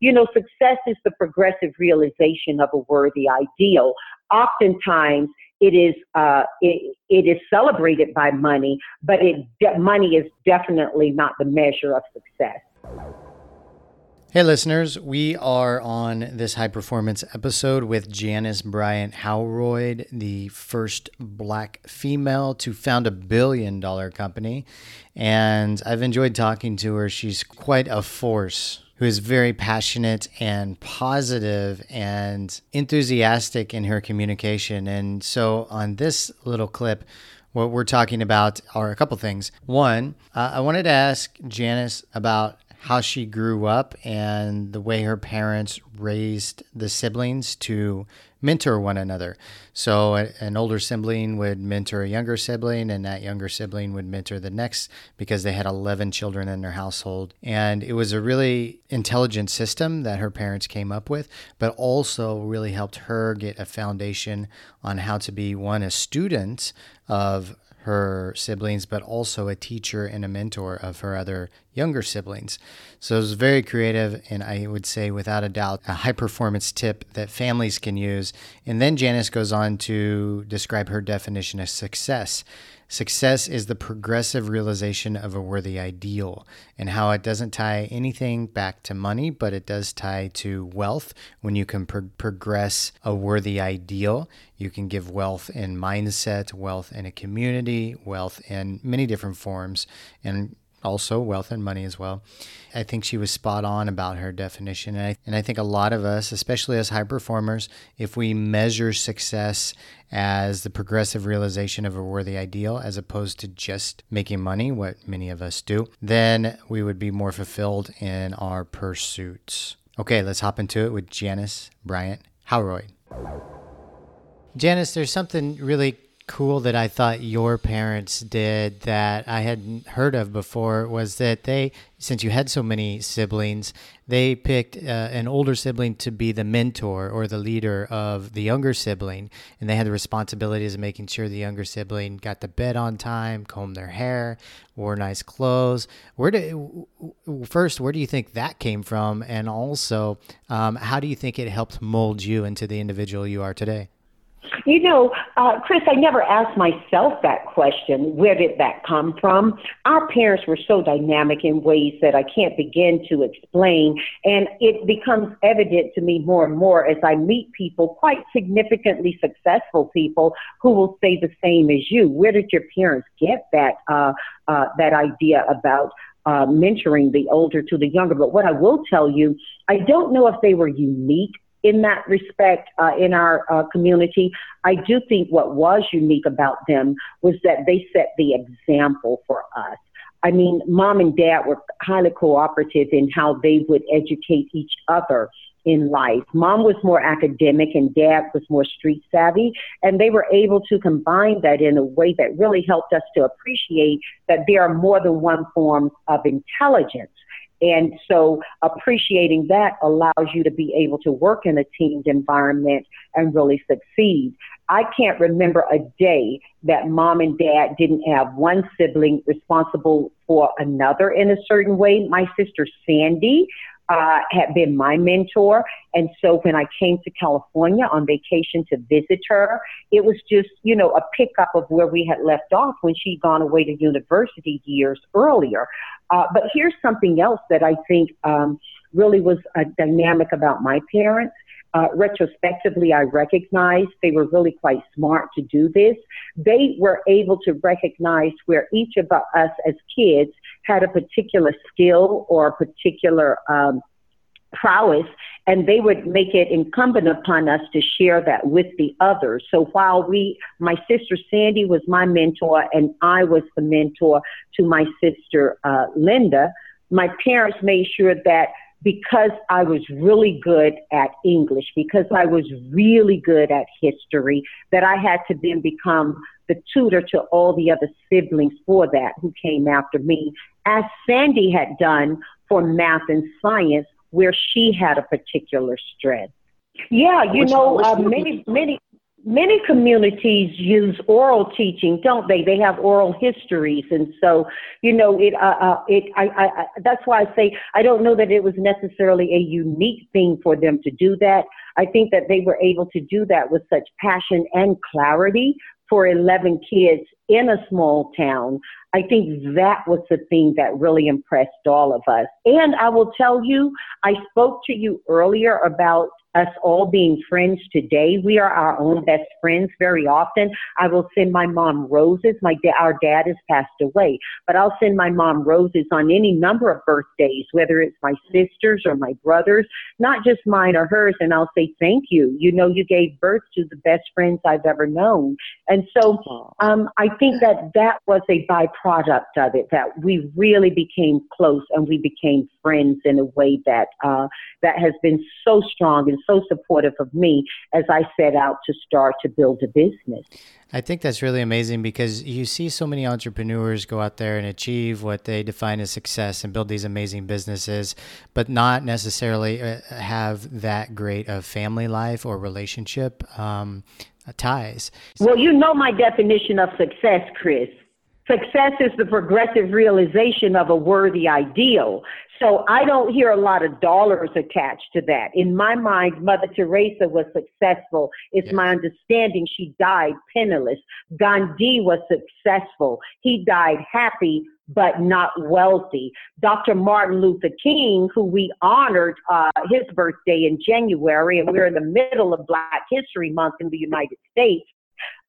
you know, success is the progressive realization of a worthy ideal. Oftentimes, it is uh, it, it is celebrated by money, but it money is definitely not the measure of success. Hey, listeners, we are on this high performance episode with Janice Bryant Howroyd, the first black female to found a billion dollar company. And I've enjoyed talking to her. She's quite a force who is very passionate and positive and enthusiastic in her communication. And so, on this little clip, what we're talking about are a couple things. One, uh, I wanted to ask Janice about how she grew up and the way her parents raised the siblings to mentor one another. So, an older sibling would mentor a younger sibling, and that younger sibling would mentor the next because they had 11 children in their household. And it was a really intelligent system that her parents came up with, but also really helped her get a foundation on how to be one, a student of her siblings, but also a teacher and a mentor of her other younger siblings. So it was very creative, and I would say, without a doubt, a high performance tip that families can use. And then Janice goes on to describe her definition of success. Success is the progressive realization of a worthy ideal, and how it doesn't tie anything back to money, but it does tie to wealth. When you can pro- progress a worthy ideal, you can give wealth in mindset, wealth in a community, wealth in many different forms. And also wealth and money as well. I think she was spot on about her definition. And I, and I think a lot of us, especially as high performers, if we measure success as the progressive realization of a worthy ideal as opposed to just making money, what many of us do, then we would be more fulfilled in our pursuits. Okay, let's hop into it with Janice Bryant Howroyd. Janice, there's something really cool that I thought your parents did that I hadn't heard of before was that they, since you had so many siblings, they picked uh, an older sibling to be the mentor or the leader of the younger sibling. And they had the responsibilities of making sure the younger sibling got to bed on time, combed their hair, wore nice clothes. Where do, first, where do you think that came from? And also, um, how do you think it helped mold you into the individual you are today? You know, uh, Chris, I never asked myself that question. Where did that come from? Our parents were so dynamic in ways that I can't begin to explain. And it becomes evident to me more and more as I meet people, quite significantly successful people, who will say the same as you. Where did your parents get that, uh, uh, that idea about uh, mentoring the older to the younger. But what I will tell you, I don't know if they were unique in that respect uh, in our uh, community. I do think what was unique about them was that they set the example for us. I mean, mom and dad were highly cooperative in how they would educate each other in life. Mom was more academic and dad was more street savvy, and they were able to combine that in a way that really helped us to appreciate that there are more than one form of intelligence. And so appreciating that allows you to be able to work in a teamed environment and really succeed. I can't remember a day that mom and dad didn't have one sibling responsible for another in a certain way. My sister Sandy uh, had been my mentor. And so when I came to California on vacation to visit her, it was just, you know, a pickup of where we had left off when she'd gone away to university years earlier. Uh, but here's something else that I think um, really was a dynamic about my parents. Uh, retrospectively, I recognized they were really quite smart to do this. They were able to recognize where each of us as kids had a particular skill or a particular um, prowess, and they would make it incumbent upon us to share that with the others. So while we, my sister Sandy was my mentor, and I was the mentor to my sister uh, Linda, my parents made sure that because I was really good at English, because I was really good at history, that I had to then become the tutor to all the other siblings for that who came after me, as Sandy had done for math and science, where she had a particular strength. Yeah, you which, know, which uh, many, many, many communities use oral teaching, don't they? They have oral histories, and so you know it. Uh, uh, it. I, I, I, That's why I say I don't know that it was necessarily a unique thing for them to do that. I think that they were able to do that with such passion and clarity for 11 kids in a small town. I think that was the thing that really impressed all of us. And I will tell you, I spoke to you earlier about us all being friends today. We are our own best friends very often. I will send my mom roses. My da- our dad has passed away, but I'll send my mom roses on any number of birthdays, whether it's my sisters or my brothers, not just mine or hers. And I'll say, thank you. You know, you gave birth to the best friends I've ever known. And so, um, I think that that was a byproduct of it, that we really became close and we became friends in a way that, uh, that has been so strong and so supportive of me as I set out to start to build a business. I think that's really amazing because you see so many entrepreneurs go out there and achieve what they define as success and build these amazing businesses, but not necessarily uh, have that great of family life or relationship um, ties. Well, you know my definition of success, Chris. Success is the progressive realization of a worthy ideal. So I don't hear a lot of dollars attached to that. In my mind, Mother Teresa was successful. It's yes. my understanding she died penniless. Gandhi was successful. He died happy, but not wealthy. Dr. Martin Luther King, who we honored uh, his birthday in January, and we're in the middle of Black History Month in the United States.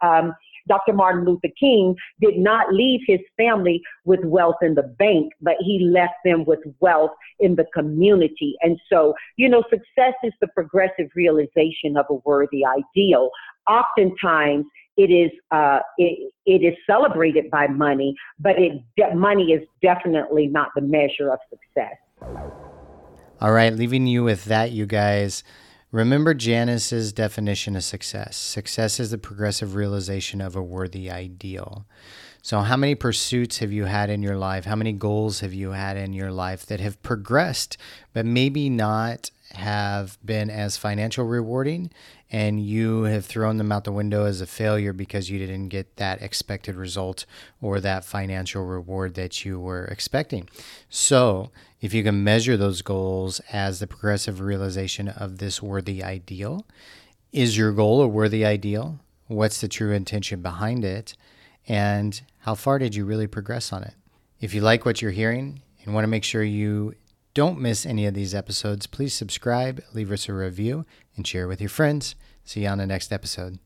Um, Dr. Martin Luther King did not leave his family with wealth in the bank, but he left them with wealth in the community. And so, you know, success is the progressive realization of a worthy ideal. Oftentimes, it is uh, it, it is celebrated by money, but it de- money is definitely not the measure of success. All right, leaving you with that, you guys. Remember Janice's definition of success. Success is the progressive realization of a worthy ideal. So, how many pursuits have you had in your life? How many goals have you had in your life that have progressed, but maybe not have been as financial rewarding and you have thrown them out the window as a failure because you didn't get that expected result or that financial reward that you were expecting. So, if you can measure those goals as the progressive realization of this worthy ideal, is your goal a worthy ideal? What's the true intention behind it? And how far did you really progress on it? If you like what you're hearing and want to make sure you don't miss any of these episodes, please subscribe, leave us a review, and share with your friends. See you on the next episode.